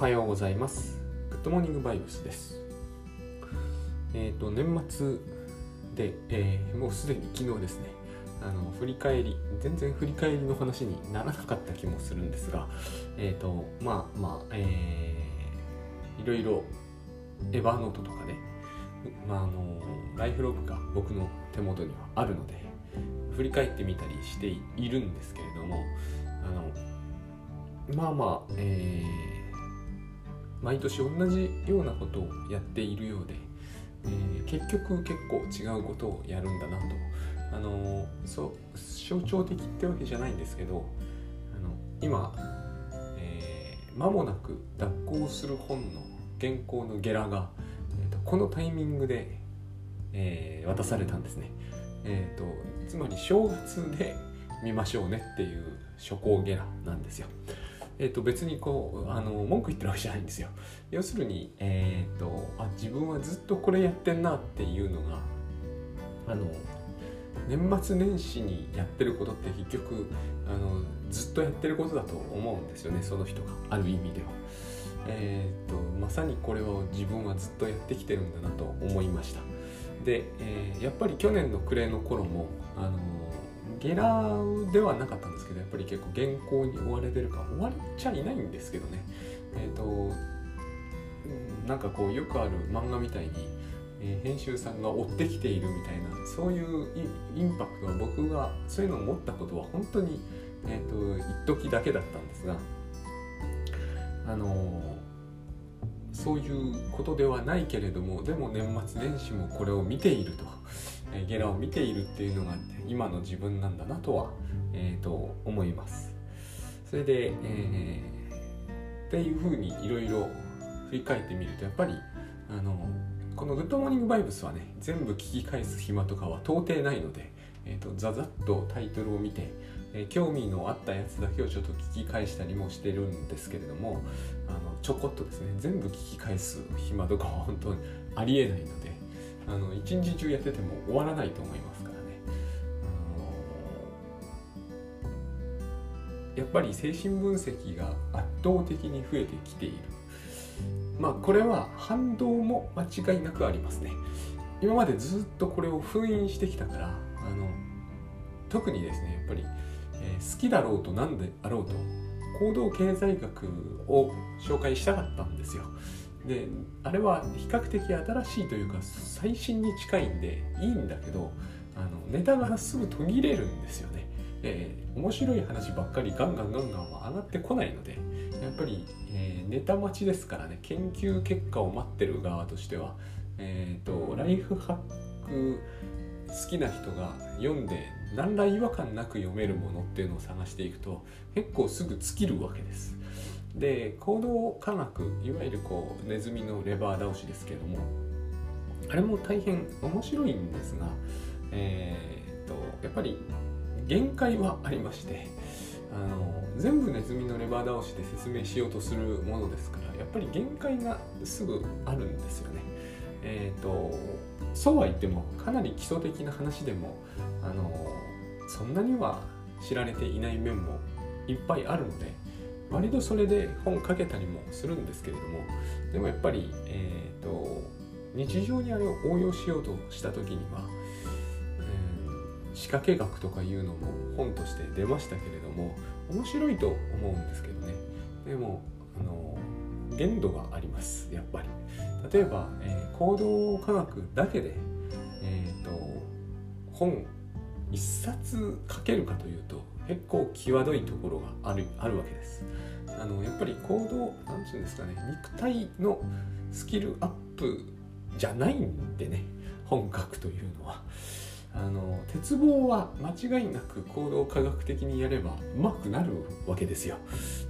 はようございます。グッドモーニングバイブスです。えっ、ー、と年末で、えー、もうすでに昨日ですね。あの振り返り全然振り返りの話にならなかった気もするんですがえっ、ー、とまあまあえー、いろいろエヴァーノートとかで、まあ、あのライフログが僕の手元にはあるので振り返ってみたりしているんですけれどもあのまあまあ、えー、毎年同じようなことをやっているようで、えー、結局結構違うことをやるんだなとあのそ象徴的ってわけじゃないんですけどあの今、えー、間もなく脱行する本の原稿のゲラが、えーと、このタイミングで、えー、渡されたんですね。えーとつまり正月で見ましょうねっていう初行ゲラなんですよ。えー、と別にこうあの文句言ってるわけじゃないんですよ。要するに、えーと、あ自分はずっとこれやってんなっていうのがあの年末年始にやってることって結局あのずっとやってることだと思うんですよねその人がある意味では。えーと、まさにこれを自分はずっとやってきてるんだなと思いました。で、えー、やっぱり去年の暮れの頃もあのゲラではなかったんですけどやっぱり結構原稿に追われてるか追われちゃいないんですけどねえっ、ー、となんかこうよくある漫画みたいに、えー、編集さんが追ってきているみたいなそういうインパクトは僕がそういうのを持ったことは本当に、えーと、一時だけだったんですがあのそういうことではないけれどもでも年末年始もこれを見ていると。えゲラを見ているっていうのが今の自分なんだなとは、えー、と思います。それで、えー、っていうふうにいろいろ振り返ってみるとやっぱりあのこの「グッドモーニングバイブス」はね全部聞き返す暇とかは到底ないので、えーと、ざざっとタイトルを見て、えー、興味のあったやつだけをちょっと聞き返したりもしてるんですけれどもあのちょこっとですね全部聞き返す暇とかは本当にありえないのであの一日中やってても終わらないと思いますからね、あのやっぱり精神分析が圧倒的に増えてきている。まあこれは反動も間違いなくありますね。今までずっとこれを封印してきたからあの特にですねやっぱり、えー、好きだろうと何であろうと行動経済学を紹介したかったんですよ。であれは比較的新しいというか最新に近いんでいいんだけどあのネタがすぐ途切れるんですよね、えー、面白い話ばっかりガンガンガンガンは上がってこないのでやっぱり、えー、ネタ待ちですからね研究結果を待ってる側としては、えーと、ライフハック好きな人が読んで何ら違和感なく読めるものっていうのを探していくと結構すぐ尽きるわけです。で行動科学いわゆるこうネズミのレバー倒しですけどもあれも大変面白いんですが、えー、っとやっぱり限界はありましてあの全部ネズミのレバー倒しで説明しようとするものですからやっぱり限界がすぐあるんですよね。えーと、そうは言ってもかなり基礎的な話でもあのそんなには知られていない面もいっぱいあるので割とそれで本書けたりもするんですけれどもでもやっぱり、えーと、日常にあれを応用しようとした時には、えー、仕掛け学とかいうのも本として出ましたけれども面白いと思うんですけどね。でもあの限度がありますやっぱり。例えば、えー、行動科学だけで、えーと本一冊書けるかというと結構際どいところがあるあるわけです。あのやっぱり行動何て言うんですかね肉体のスキルアップじゃないんでね本書くというのは。あの鉄棒は間違いなく行動科学的にやればうまくなるわけですよ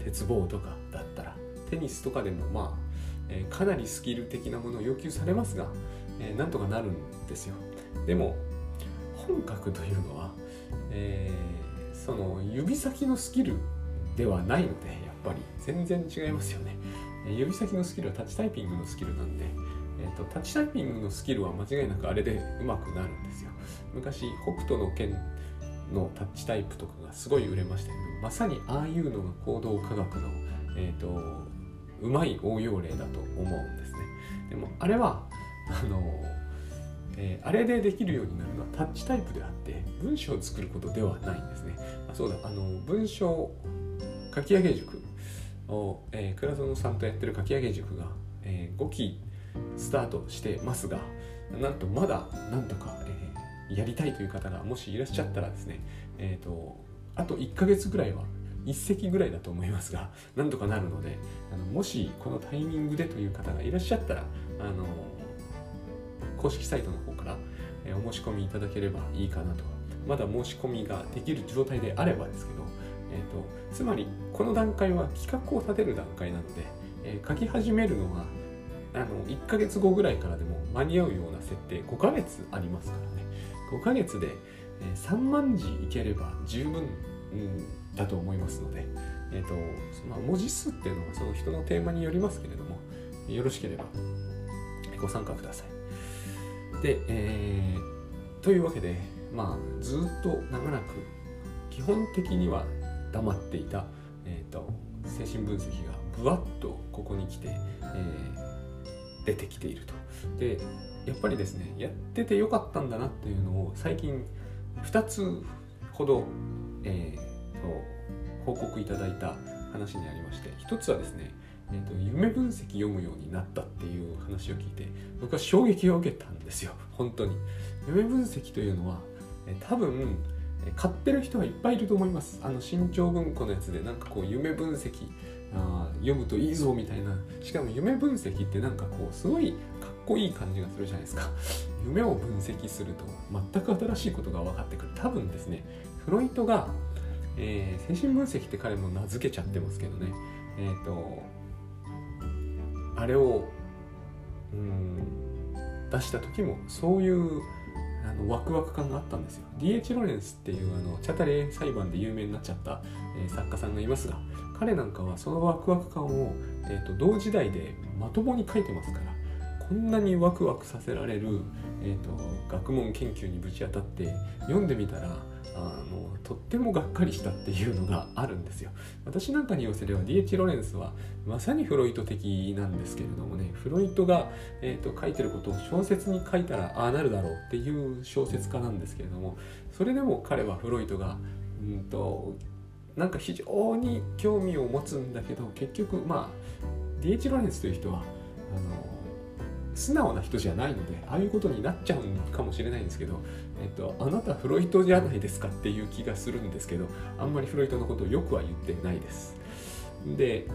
鉄棒とかだったらテニスとかでもまあ、えー、かなりスキル的なものを要求されますが、えー、なんとかなるんですよでも本格というのは、えー、その指先のスキルではないのでやっぱり。全然違いますよね。指先のスキルはタッチタイピングのスキルなんで、えーと、タッチタイピングのスキルは間違いなくあれで上手くなるんですよ。昔北斗の拳のタッチタイプとかがすごい売れましたけどまさにああいうのが行動科学の、えーと、うまい応用例だと思うんですね。でもあれはあの、えー、あれでできるようになるのはタッチタイプであって文章を作ることではないんですね。あそうだあの文章書き上げ塾を、えー、倉園さんとやってる書き上げ塾が、えー、5期スタートしてますがなんとまだなんとか、えー、やりたいという方がもしいらっしゃったらですねえっ、ー、とあと1ヶ月ぐらいは1席ぐらいだと思いますがなんとかなるのであのもしこのタイミングでという方がいらっしゃったらあの公式サイトの方から、えお申し込みいただければいいかなと。まだ申し込みができる状態であればですけど、えーと、つまりこの段階は企画を立てる段階なので、えー、書き始めるのはあの1ヶ月後ぐらいからでも間に合うような設定5ヶ月ありますからね。5ヶ月で、え3万字いければ十分、うん、だと思いますので、えーとまあ、文字数っていうのはその人のテーマによりますけれどもよろしければご参加ください。で、えー、というわけでまあずっと長らく基本的には黙っていた、えーと、精神分析がぶわっとここに来て、えー、出てきていると。でやっぱりですねやっててよかったんだなっていうのを最近2つほど、えーと、報告いただいた話にありまして1つはですね、えーと、夢分析読むようになったっていう話を聞いて僕は衝撃を受けたんですよ。本当に。夢分析というのは、えー、多分買ってる人はいっぱいいると思います。あの新潮文庫のやつでなんかこう夢分析あ読むといいぞみたいな。しかも夢分析ってなんかこうすごいかっこいい感じがするじゃないですか。夢を分析すると全く新しいことが分かってくる。多分ですねフロイトが、えー、精神分析って彼も名付けちゃってますけどね。えっ、ー、とあれをうん出した時もそういうあのワクワク感があったんですよ D.H. ロレンスっていうあのチャタレ裁判で有名になっちゃった、えー、作家さんがいますが彼なんかはそのワクワク感を、えーと、同時代でまともに書いてますからこんなにワクワクさせられる、えーと学問研究にぶち当たって読んでみたらあのとってもがっかりしたっていうのがあるんですよ私なんかに言わせれば D.H. ロレンスはまさにフロイト的なんですけれどもねフロイトが、えーと、書いてることを小説に書いたらああなるだろうっていう小説家なんですけれどもそれでも彼はフロイトがうんとなんか非常に興味を持つんだけど結局まあ D.H. ロレンスという人はあの素直な人じゃないのでああいうことになっちゃうかもしれないんですけど、えっと、あなたフロイトじゃないですかっていう気がするんですけどあんまりフロイトのことをよくは言ってないです。で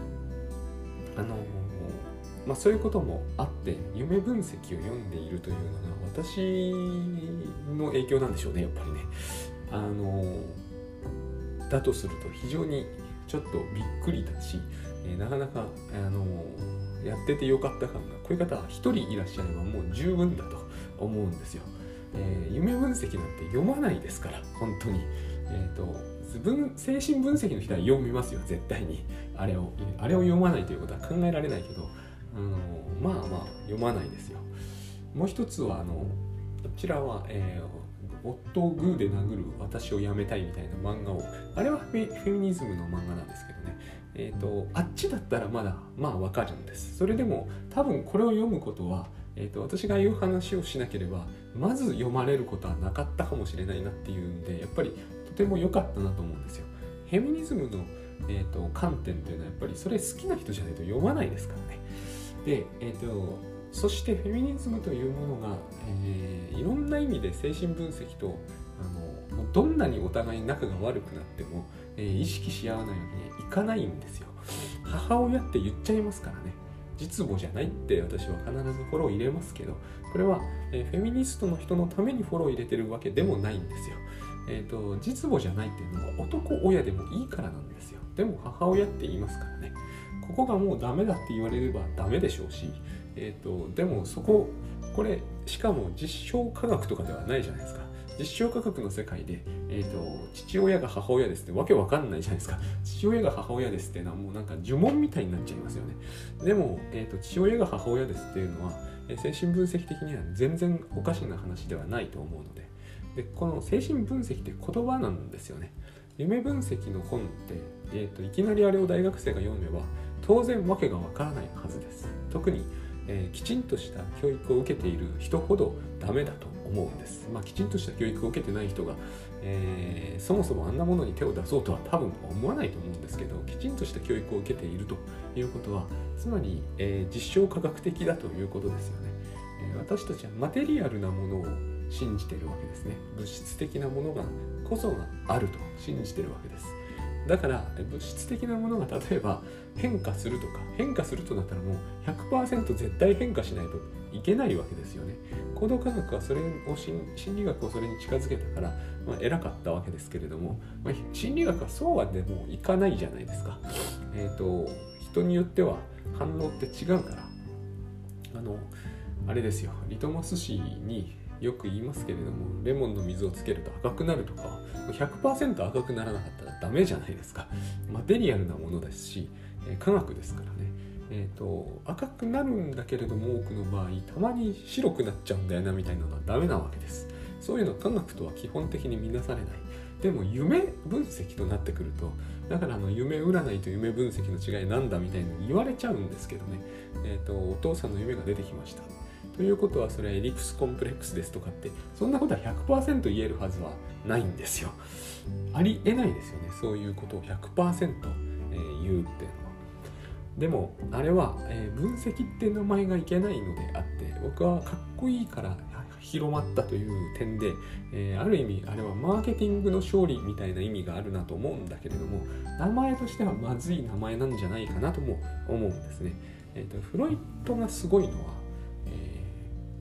あのまあ、そういうこともあって夢分析を読んでいるというのが私の影響なんでしょうねやっぱりね。あのだとすると非常にちょっとびっくりだし、え、なかなかあのやっててよかった感がこういう方は1人いらっしゃればもう十分だと思うんですよ。えー、夢分析なんて読まないですから本当に。えーと、分精神分析の人は読みますよ絶対にあれをあれを読まないということは考えられないけど、あのまあまあ読まないですよ。もう一つはあのこちらは、えー、夫をグーで殴る私をやめたいみたいな漫画をあれはフェミニズムの漫画なんですけどえーと、あっちだったらまだまあわかるんです。それでも多分これを読むことは、えーと、私が言う話をしなければまず読まれることはなかったかもしれないなっていうんでやっぱりとても良かったなと思うんですよ。フェミニズムの、えーと、観点というのはやっぱりそれ好きな人じゃないと読まないですからね。で、えー、とそしてフェミニズムというものが、えー、いろんな意味で精神分析とあのどんなにお互い仲が悪くなってもえー、意識し合わないわけにはいかないんですよ。母親って言っちゃいますからね。実母じゃないって私は必ずフォロー入れますけどこれは、えー、フェミニストの人のためにフォロー入れてるわけでもないんですよ。えっ、ー、と実母じゃないっていうのは男親でもいいからなんですよ。でも母親って言いますからね。ここがもうダメだって言われればダメでしょうしえっ、ー、とでもそここれしかも実証科学とかではないじゃないですか。実証科学の世界で、えーと、父親が母親ですってわけわかんないじゃないですか。父親が母親ですっていうのはもうなんか呪文みたいになっちゃいますよね。でも、えーと、父親が母親ですっていうのは、え精神分析的には全然おかしな話ではないと思うので。でこの精神分析って言葉なんですよね。夢分析の本って、えーと、といきなりあれを大学生が読めば当然わけがわからないはずです。特に、えー、きちんとした教育を受けている人ほどダメだと思うんです、まあ、きちんとした教育を受けてない人が、えー、そもそもあんなものに手を出そうとは多分思わないと思うんですけどきちんとした教育を受けているということはつまり、えー、実証科学的だということですよね、え私たちはマテリアルなものを信じているわけですね。物質的なものがこそがあると信じてるわけです。だから物質的なものが例えば変化するとか変化するとなったらもう100%絶対変化しないと。いけないわけですよね。行動科学はそれを心理学をそれに近づけたから、まあ、偉かったわけですけれども、まあ、心理学はそうはでもいかないじゃないですか。えっ、ー、と人によっては反応って違うからあのあれですよ。リトマス紙によく言いますけれどもレモンの水をつけると赤くなるとか100%赤くならなかったらダメじゃないですか。マテリアルなものですし、科学ですからね。えーと、赤くなるんだけれども多くの場合たまに白くなっちゃうんだよなみたいなのはダメなわけです。そういうの科学とは基本的に見なされない。でも夢分析となってくるとだからあの夢占いと夢分析の違いなんだみたいに言われちゃうんですけどね、えーとお父さんの夢が出てきました。ということはそれエリプスコンプレックスですとかってそんなことは100%言えるはずはないんですよ。ありえないですよね。そういうことを100%、えー、言うっていうのは。でもあれは、えー、分析って名前がいけないのであって僕はかっこいいから広まったという点で、えー、ある意味あれはマーケティングの勝利みたいな意味があるなと思うんだけれども名前としてはまずい名前なんじゃないかなとも思うんですね。えーとフロイトがすごいのはえ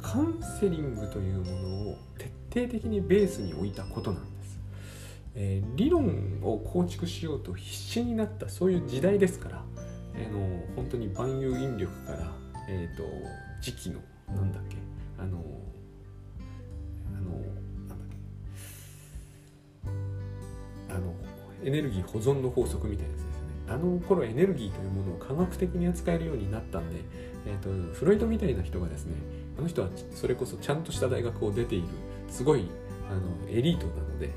カウンセリングというものを徹底的にベースに置いたことなんです、え、理論を構築しようと必死になったそういう時代ですから、えー、の本当に万有引力から、えーと、時期のなんだっけあのあのなんだっけあのエネルギー保存の法則みたいなやつですね。あの頃エネルギーというものを科学的に扱えるようになったんで、えーとフロイトみたいな人がですねあの人はそれこそちゃんとした大学を出ているすごいあのエリートなので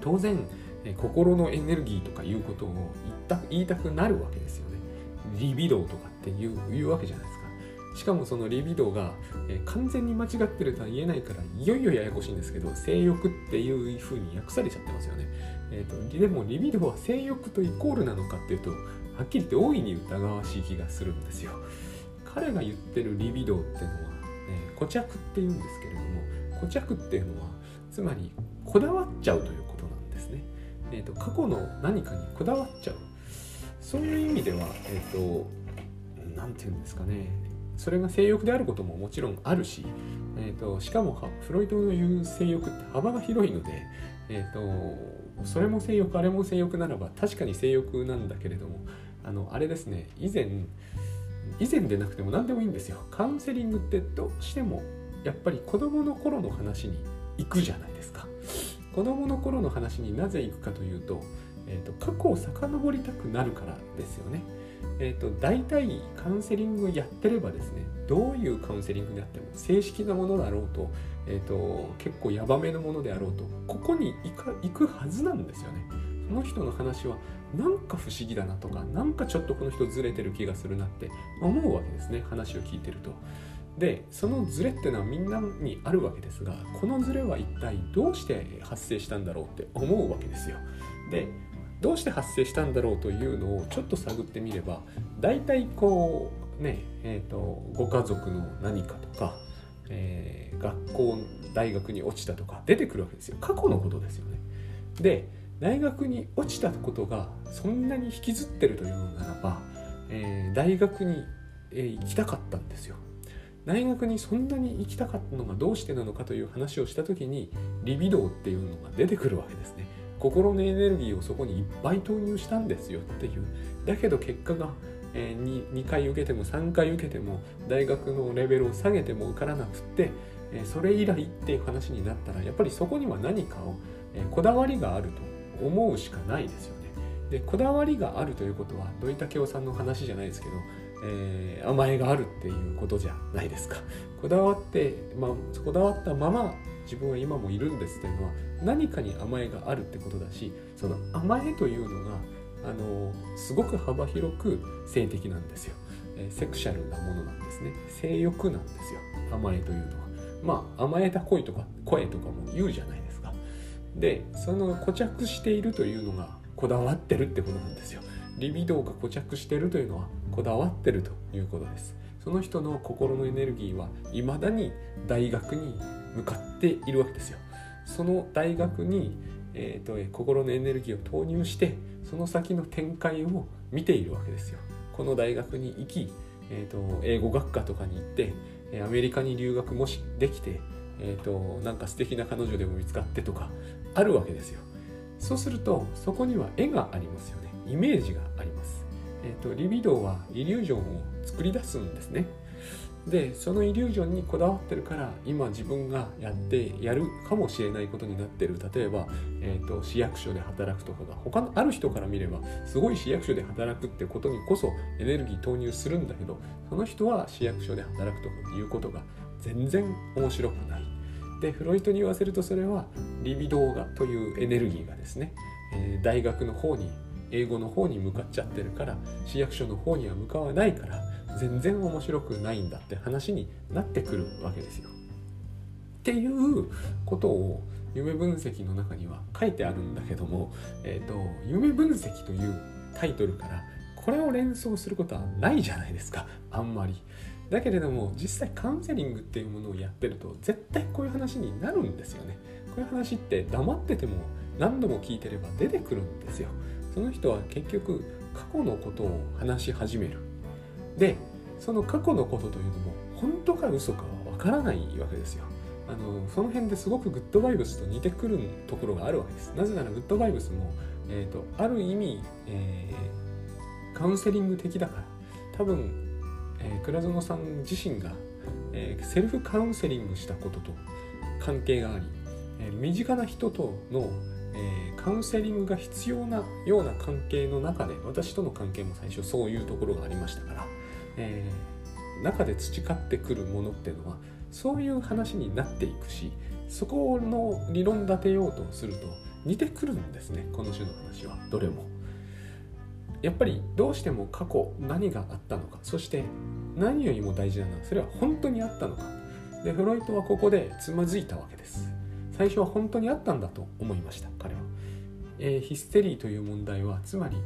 当然心のエネルギーとかいうことを言った言いたくなるわけですよね。リビドーとかって言う言うわけじゃないですか。しかもそのリビドーが、え完全に間違ってるとは言えないからいよいよややこしいんですけど性欲っていうふうに訳されちゃってますよね。えーと、でもリビドーは性欲とイコールなのかっていうとはっきり言って大いに疑わしい気がするんですよ。彼が言ってるリビドーっていうのは、え固着っていうんですけれども固着っていうのはつまりこだわっちゃうという。えーと、過去の何かにこだわっちゃう。そういう意味ではえっ、ー、と何て言うんですかね。それが性欲であることももちろんあるし、えーと、しかもフロイトの言う性欲って幅が広いので、えーとそれも性欲あれも性欲ならば確かに性欲なんだけれどもあのあれですね。以前以前でなくても何でもいいんですよ。カウンセリングってどうしてもやっぱり子供の頃の話に行くじゃないですか。子供の頃の話になぜ行くかというと,、えーと、過去を遡りたくなるからですよねえーと、大体カウンセリングをやってればですねどういうカウンセリングであっても正式なものだろうと,、えーと、結構ヤバめのものであろうとここに行か行くはずなんですよねその人の話はなんか不思議だなとかなんかちょっとこの人ずれてる気がするなって思うわけですね話を聞いてると。でそのズレっていうのはみんなにあるわけですがこのズレは一体どうして発生したんだろうって思うわけですよ。でどうして発生したんだろうというのをちょっと探ってみれば大体こうねえーと、ご家族の何かとか、えー、学校大学に落ちたとか出てくるわけですよ過去のことですよね。で大学に落ちたことがそんなに引きずってるというのならば、えー、大学に、えー、行きたかったんですよ。大学にそんなに行きたかったのがどうしてなのかという話をした時にリビドーっていうのが出てくるわけですね。心のエネルギーをそこにいっぱい投入したんですよっていう。だけど結果が、えー、2, 2回受けても3回受けても大学のレベルを下げても受からなくって、それ以来っていう話になったらやっぱりそこには何かを、こだわりがあると思うしかないですよね。でこだわりがあるということは土井武雄さんの話じゃないですけど、えー、甘えがあるっていうことじゃないですか。こだわって、まあ、こだわったまま自分は今もいるんですっていうのは何かに甘えがあるってことだしその甘えというのがあのすごく幅広く性的なんですよ、えセクシャルなものなんですね。性欲なんですよ。甘えというのは。まあ甘えた恋とか声とかも言うじゃないですか。でその固着しているというのがこだわってるってことなんですよ。リビドーが固着してるというのはこだわってるということです。その人の心のエネルギーは未だに大学に向かっているわけですよ。その大学に、えーと、心のエネルギーを投入してその先の展開を見ているわけですよ。この大学に行き、えーと、英語学科とかに行ってアメリカに留学もしできて、えーとなんか素敵な彼女でも見つかってとかあるわけですよ。そうするとそこには絵がありますよね。イメージがあります、えーと、リビドーはイリュージョンを作り出すんですね。でそのイリュージョンにこだわってるから今自分がやってやるかもしれないことになってる。例えば、えーと、市役所で働くとかが他のある人から見ればすごい市役所で働くってことにこそエネルギー投入するんだけどその人は市役所で働くとかいうことが全然面白くない。でフロイトに言わせるとそれはリビドーガというエネルギーがですね、えー、大学の方に英語の方に向かっちゃってるから市役所の方には向かわないから全然面白くないんだって話になってくるわけですよ。っていうことを夢分析の中には書いてあるんだけども、えーと、夢分析というタイトルからこれを連想することはないじゃないですかあんまり。だけれども実際カウンセリングっていうものをやってると絶対こういう話になるんですよね。こういう話って黙ってても何度も聞いてれば出てくるんですよ。その人は結局過去のことを話し始める。でその過去のことというのも本当か嘘かはわからないわけですよ。あのその辺ですごくグッドバイブスと似てくるところがあるわけです。なぜならグッドバイブスも、えーと、ある意味、えー、カウンセリング的だから。多分、えー、倉園さん自身が、えー、セルフカウンセリングしたことと関係があり、え身近な人とのえー、カウンセリングが必要なような関係の中で私との関係も最初そういうところがありましたから、えー、中で培ってくるものっていうのはそういう話になっていくしそこの理論立てようとすると似てくるんですねこの種の話は。どれも。やっぱりどうしても過去何があったのかそして何よりも大事なのはそれは本当にあったのか。でフロイトはここでつまずいたわけです。最初は本当にあったんだと思いました彼は、えー、ヒステリーという問題はつまり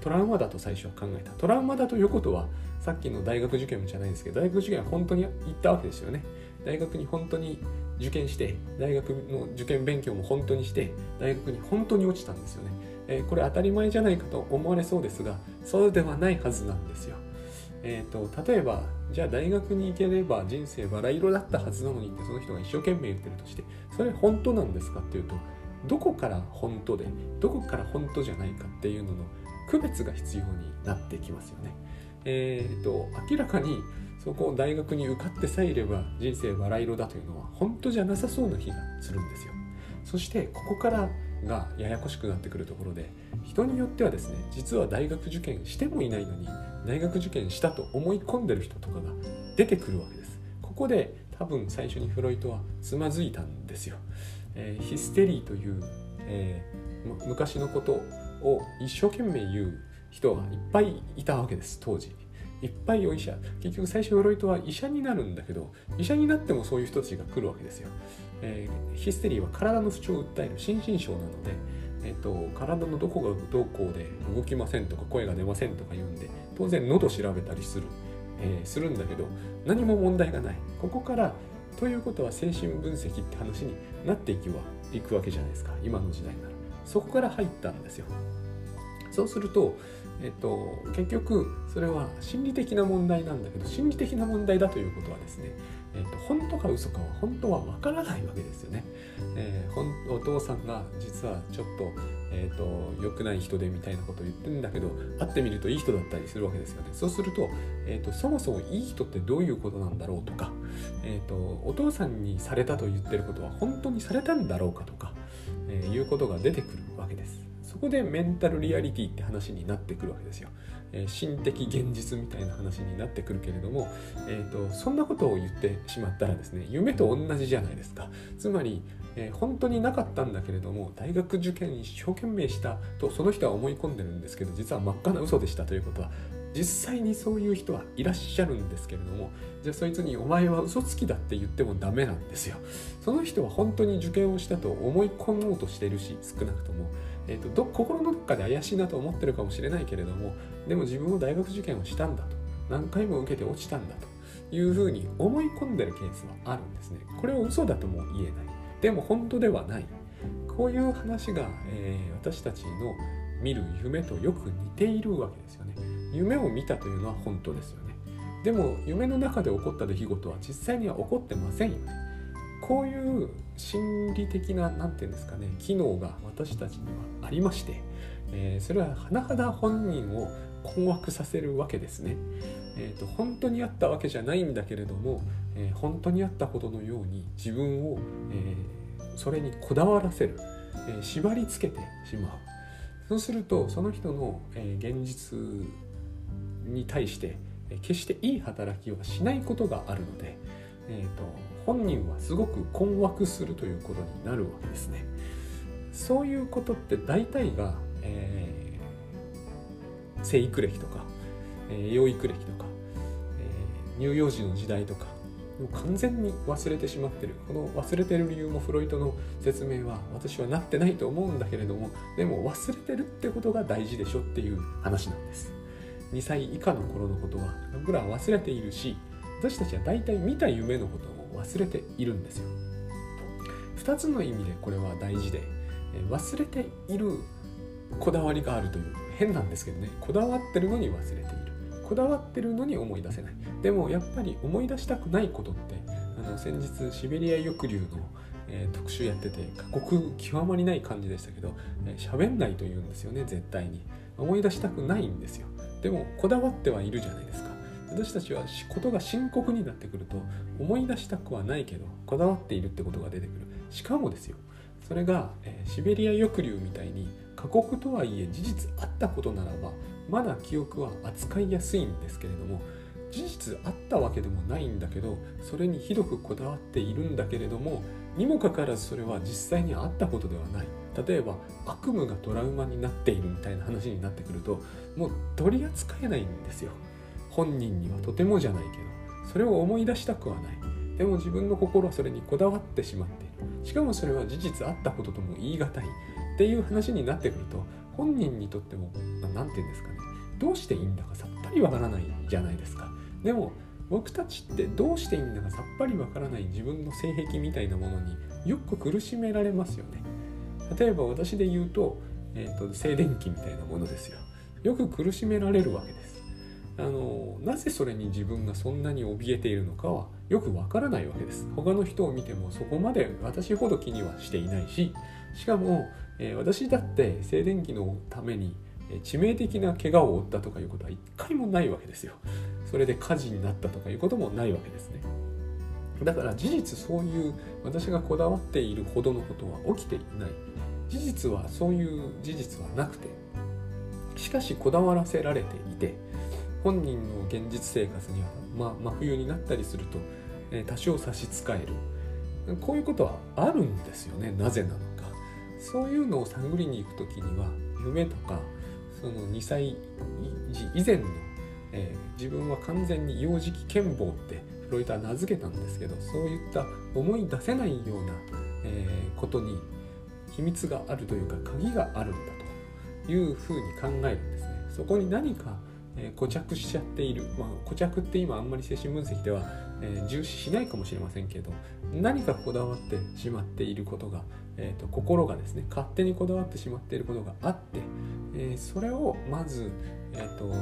トラウマだと最初は考えた。トラウマだということはさっきの大学受験じゃないですけど大学受験は本当に行ったわけですよね。大学に本当に受験して大学の受験勉強も本当にして大学に本当に落ちたんですよね、えー、これ当たり前じゃないかと思われそうですがそうではないはずなんですよ。えーと、例えばじゃあ大学に行ければ人生バラ色だったはずなのにってその人が一生懸命言ってるとしてそれ本当なんですかっていうとどこから本当でどこから本当じゃないかっていうのの区別が必要になってきますよね。えーと、明らかにそこを大学に受かってさえいれば人生バラ色だというのは本当じゃなさそうな気がするんですよ。そしてここからがややこしくなってくるところで人によってはですね実は大学受験してもいないのに大学受験したと思い込んでる人とかが出てくるわけです。ここで多分最初にフロイトはつまずいたんですよ、えー、ヒステリーという、えー、昔のことを一生懸命言う人がいっぱいいたわけです当時。いっぱいお医者。結局最初フロイトは医者になるんだけど医者になってもそういう人たちが来るわけですよ、えー、ヒステリーは体の不調を訴える心身症なのでえっと、体のどこがどうこうで動きませんとか声が出ませんとか言うんで当然喉調べたりする、えー、するんだけど何も問題がない。ここからということは精神分析って話になっていくはいくわけじゃないですか今の時代なら。そこから入ったんですよ。そうすると、えっと、結局それは心理的な問題なんだけど心理的な問題だということはですねえーと、本当か嘘かは本当はわからないわけですよね。えー、お父さんが実はちょっと,、えーと、良くない人でみたいなことを言ってるんだけど会ってみるといい人だったりするわけですよね。そうすると,、えーと、そもそもいい人ってどういうことなんだろうとか、えー、とお父さんにされたと言ってることは本当にされたんだろうかとか、えー、いうことが出てくるわけです。そこでメンタルリアリティって話になってくるわけですよ。えー、心的現実みたいな話になってくるけれども、えーと、そんなことを言ってしまったらですね夢と同じじゃないですかつまり、えー、本当になかったんだけれども大学受験一生懸命したとその人は思い込んでるんですけど実は真っ赤な嘘でしたということは実際にそういう人はいらっしゃるんですけれどもじゃあそいつに「お前は嘘つきだ」って言ってもダメなんですよその人は本当に受験をしたと思い込もうとしてるし少なくとも、えーと、ど心の中で怪しいなと思ってるかもしれないけれどもでも自分も大学受験をしたんだと。何回も受けて落ちたんだというふうに思い込んでるケースはあるんですね。これを嘘だとも言えない。でも本当ではない。こういう話が、えー、私たちの見る夢とよく似ているわけですよね。夢を見たというのは本当ですよね。でも夢の中で起こった出来事は実際には起こってませんよね。こういう心理的な何て言うんですかね機能が私たちにはありまして、えー、それは甚だ本人を困惑させるわけですね、えーと、本当にあったわけじゃないんだけれども、えー、本当にあったことのように自分を、えー、それにこだわらせる、え、縛りつけてしまう。そうするとその人の、え現実に対して決していい働きをしないことがあるので、えーと、本人はすごく困惑するということになるわけですね。そういうことって大体が、えー、生育歴とか、えー、養育歴とか、えー、乳幼児の時代とか完全に忘れてしまってるこの忘れてる理由もフロイトの説明は私はなってないと思うんだけれどもでも忘れてるってことが大事でしょっていう話なんです2歳以下の頃のことは僕らは忘れているし私たちは大体見た夢のこと忘れているんですよ。2つの意味でこれは大事で忘れているこだわりがあるという変なんですけどね。こだわってるのに忘れている。こだわってるのに思い出せない。でもやっぱり思い出したくないことってあの先日シベリア抑留の、えー、特集やってて過酷極まりない感じでしたけど喋、えー、んないと言うんですよね絶対に。思い出したくないんですよ。でもこだわってはいるじゃないですか。私たちはことが深刻になってくると思い出したくはないけどこだわっているってことが出てくる。しかもですよそれが、えー、シベリア抑留みたいに過酷とはいえ事実あったことならばまだ記憶は扱いやすいんですけれども事実あったわけでもないんだけどそれにひどくこだわっているんだけれどもにもかかわらずそれは実際にあったことではない。例えば悪夢がトラウマになっているみたいな話になってくるともう取り扱えないんですよ。本人にはとてもじゃないけどそれを思い出したくはない。でも自分の心はそれにこだわってしまっている。しかもそれは事実あったこととも言い難い。っていう話になってくると本人にとっても何て言うんですかね。どうしていいんだかさっぱりわからないじゃないですか。でも僕たちってどうしていいんだかさっぱりわからない。自分の性癖みたいなものによく苦しめられますよね。例えば私で言うと,、えーと、静電気みたいなものですよ。よく苦しめられるわけです。あのなぜそれに自分がそんなに怯えているのかはよくわからないわけです。他の人を見てもそこまで私ほど気にはしていないししかも、えー、私だって静電気のために致命的な怪我を負ったとかいうことは一回もないわけですよ。それで火事になったとかいうこともないわけですね。だから事実そういう私がこだわっているほどのことは起きていない。事実はそういう事実はなくてしかしこだわらせられていて本人の現実生活には、まあ、真冬になったりすると、え多少差し支えるこういうことはあるんですよねなぜなのかそういうのを探りに行く時には夢とかその2歳児以前の、えー、自分は完全に幼児期健忘ってフロイトは名付けたんですけどそういった思い出せないような、えー、ことに秘密があるというか鍵があるんだというふうに考えるんですね。そこに何か、えー、固着しちゃっている、まあ、固着って今あんまり精神分析では、えー、重視しないかもしれませんけど何かこだわってしまっていることが、えーと、心がですね勝手にこだわってしまっていることがあって、えー、それをまず、えーと、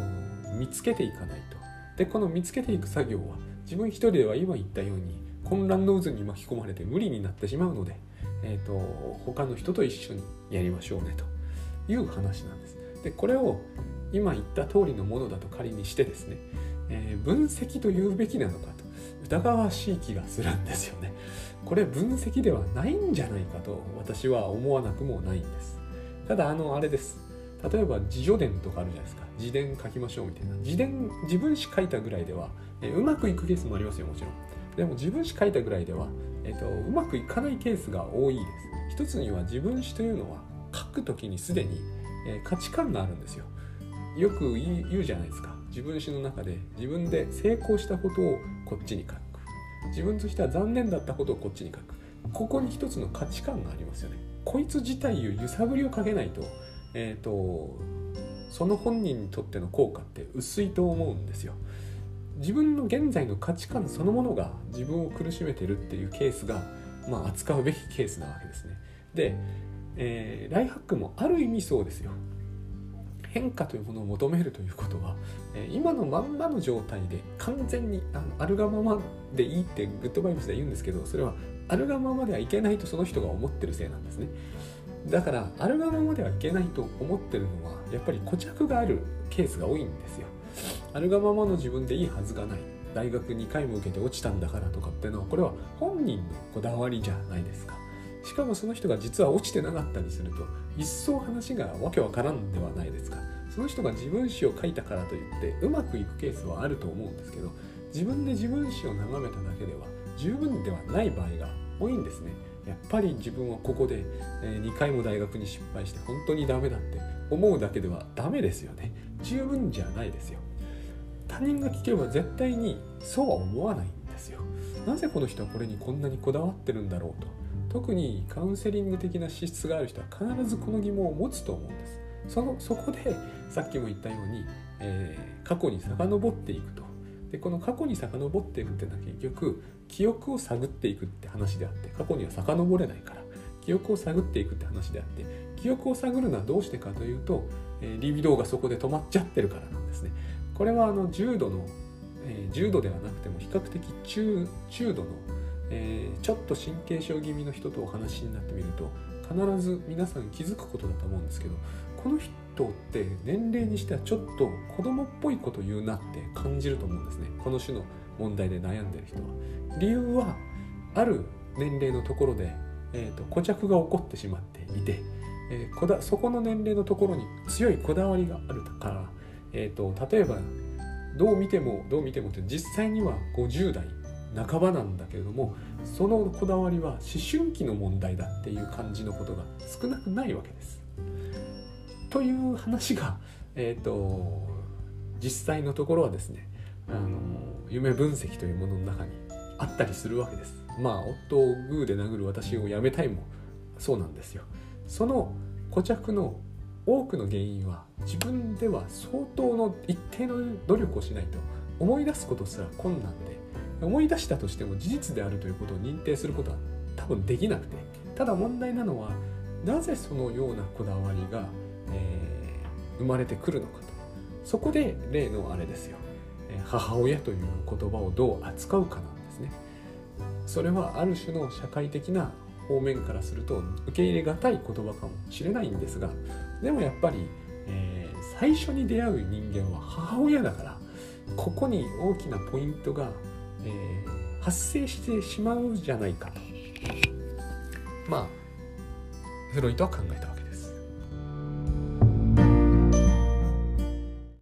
見つけていかないと。でこの見つけていく作業は自分一人では今言ったように混乱の渦に巻き込まれて無理になってしまうので、えーと、他の人と一緒にやりましょうねという話なんです。でこれを今言った通りのものだと仮にしてですね、えー、分析と言うべきなのかと疑わしい気がするんですよね。これ分析ではないんじゃないかと私は思わなくもないんです。ただあのあれです。例えば自助伝とかあるじゃないですか。自伝書きましょうみたいな。自伝自分史書いたぐらいでは、えうまくいくケースもありますよもちろん。でも自分史書いたぐらいでは、えーと、うまくいかないケースが多いです。一つには自分史というのは書く時にすでに、えー、価値観があるんですよ。よく言うじゃないですか。自分史の中で自分で成功したことをこっちに書く。自分としては残念だったことをこっちに書く。ここに一つの価値観がありますよね。こいつ自体を揺さぶりをかけないと,、えーと、その本人にとっての効果って薄いと思うんですよ。自分の現在の価値観そのものが自分を苦しめてるっていうケースが、まあ、扱うべきケースなわけですね。で、えー、ライハックもある意味そうですよ。変化というものを求めるということは、え今のまんまの状態で完全にあのあるがままでいいってグッドバイブスで言うんですけどそれはあるがままではいけないとその人が思ってるせいなんですね。だからあるがままではいけないと思ってるのはやっぱり固着があるケースが多いんですよ。あるがままの自分でいいはずがない。大学2回も受けて落ちたんだからとかっていうのはこれは本人のこだわりじゃないですか。しかもその人が実は落ちてなかったりすると一層話がわけわからんではないですか。その人が自分史を書いたからといってうまくいくケースはあると思うんですけど自分で自分史を眺めただけでは十分ではない場合が多いんですね。やっぱり自分はここで2回も大学に失敗して本当にダメだって思うだけではダメですよね。十分じゃないですよ。他人が聞けば絶対にそうは思わないんですよ。なぜこの人はこれにこんなにこだわってるんだろうと特にカウンセリング的な資質がある人は必ずこの疑問を持つと思うんです。そのそこでさっきも言ったように、えー、過去に遡っていくと。でこの過去に遡っていくっていうのは結局記憶を探っていくって話であって過去には遡れないから記憶を探っていくって話であって記憶を探るのはどうしてかというと、えー、リビドーがそこで止まっちゃってるからなんですね。これはあの重度の、えー、重度ではなくても比較的中中度の、えー、ちょっと神経症気味の人とお話になってみると必ず皆さん気づくことだと思うんですけどこの人って年齢にしてはちょっと子供っぽいこと言うなって感じると思うんですね。この種の問題で悩んでる人は。理由はある年齢のところで、えーと、固着が起こってしまっていて、えー、こだそこの年齢のところに強いこだわりがあるから、えーと、例えばどう見てもどう見てもって実際には50代半ばなんだけれどもそのこだわりは思春期の問題だっていう感じのことが少なくないわけです。という話が、えーと、実際のところはですねあの夢分析というものの中にあったりするわけです。まあ夫をグーで殴る私をやめたいもそうなんですよ。その固着の多くの原因は自分では相当の一定の努力をしないと思い出すことすら困難で思い出したとしても事実であるということを認定することは多分できなくてただ問題なのはなぜそのようなこだわりがえー、生まれてくるのかと。そこで例のあれですよ。母親という言葉をどう扱うかなんですね。それはある種の社会的な方面からすると受け入れがたい言葉かもしれないんですがでもやっぱり、えー、最初に出会う人間は母親だからここに大きなポイントが、えー、発生してしまうじゃないかと。まあフロイトは考えたわけ。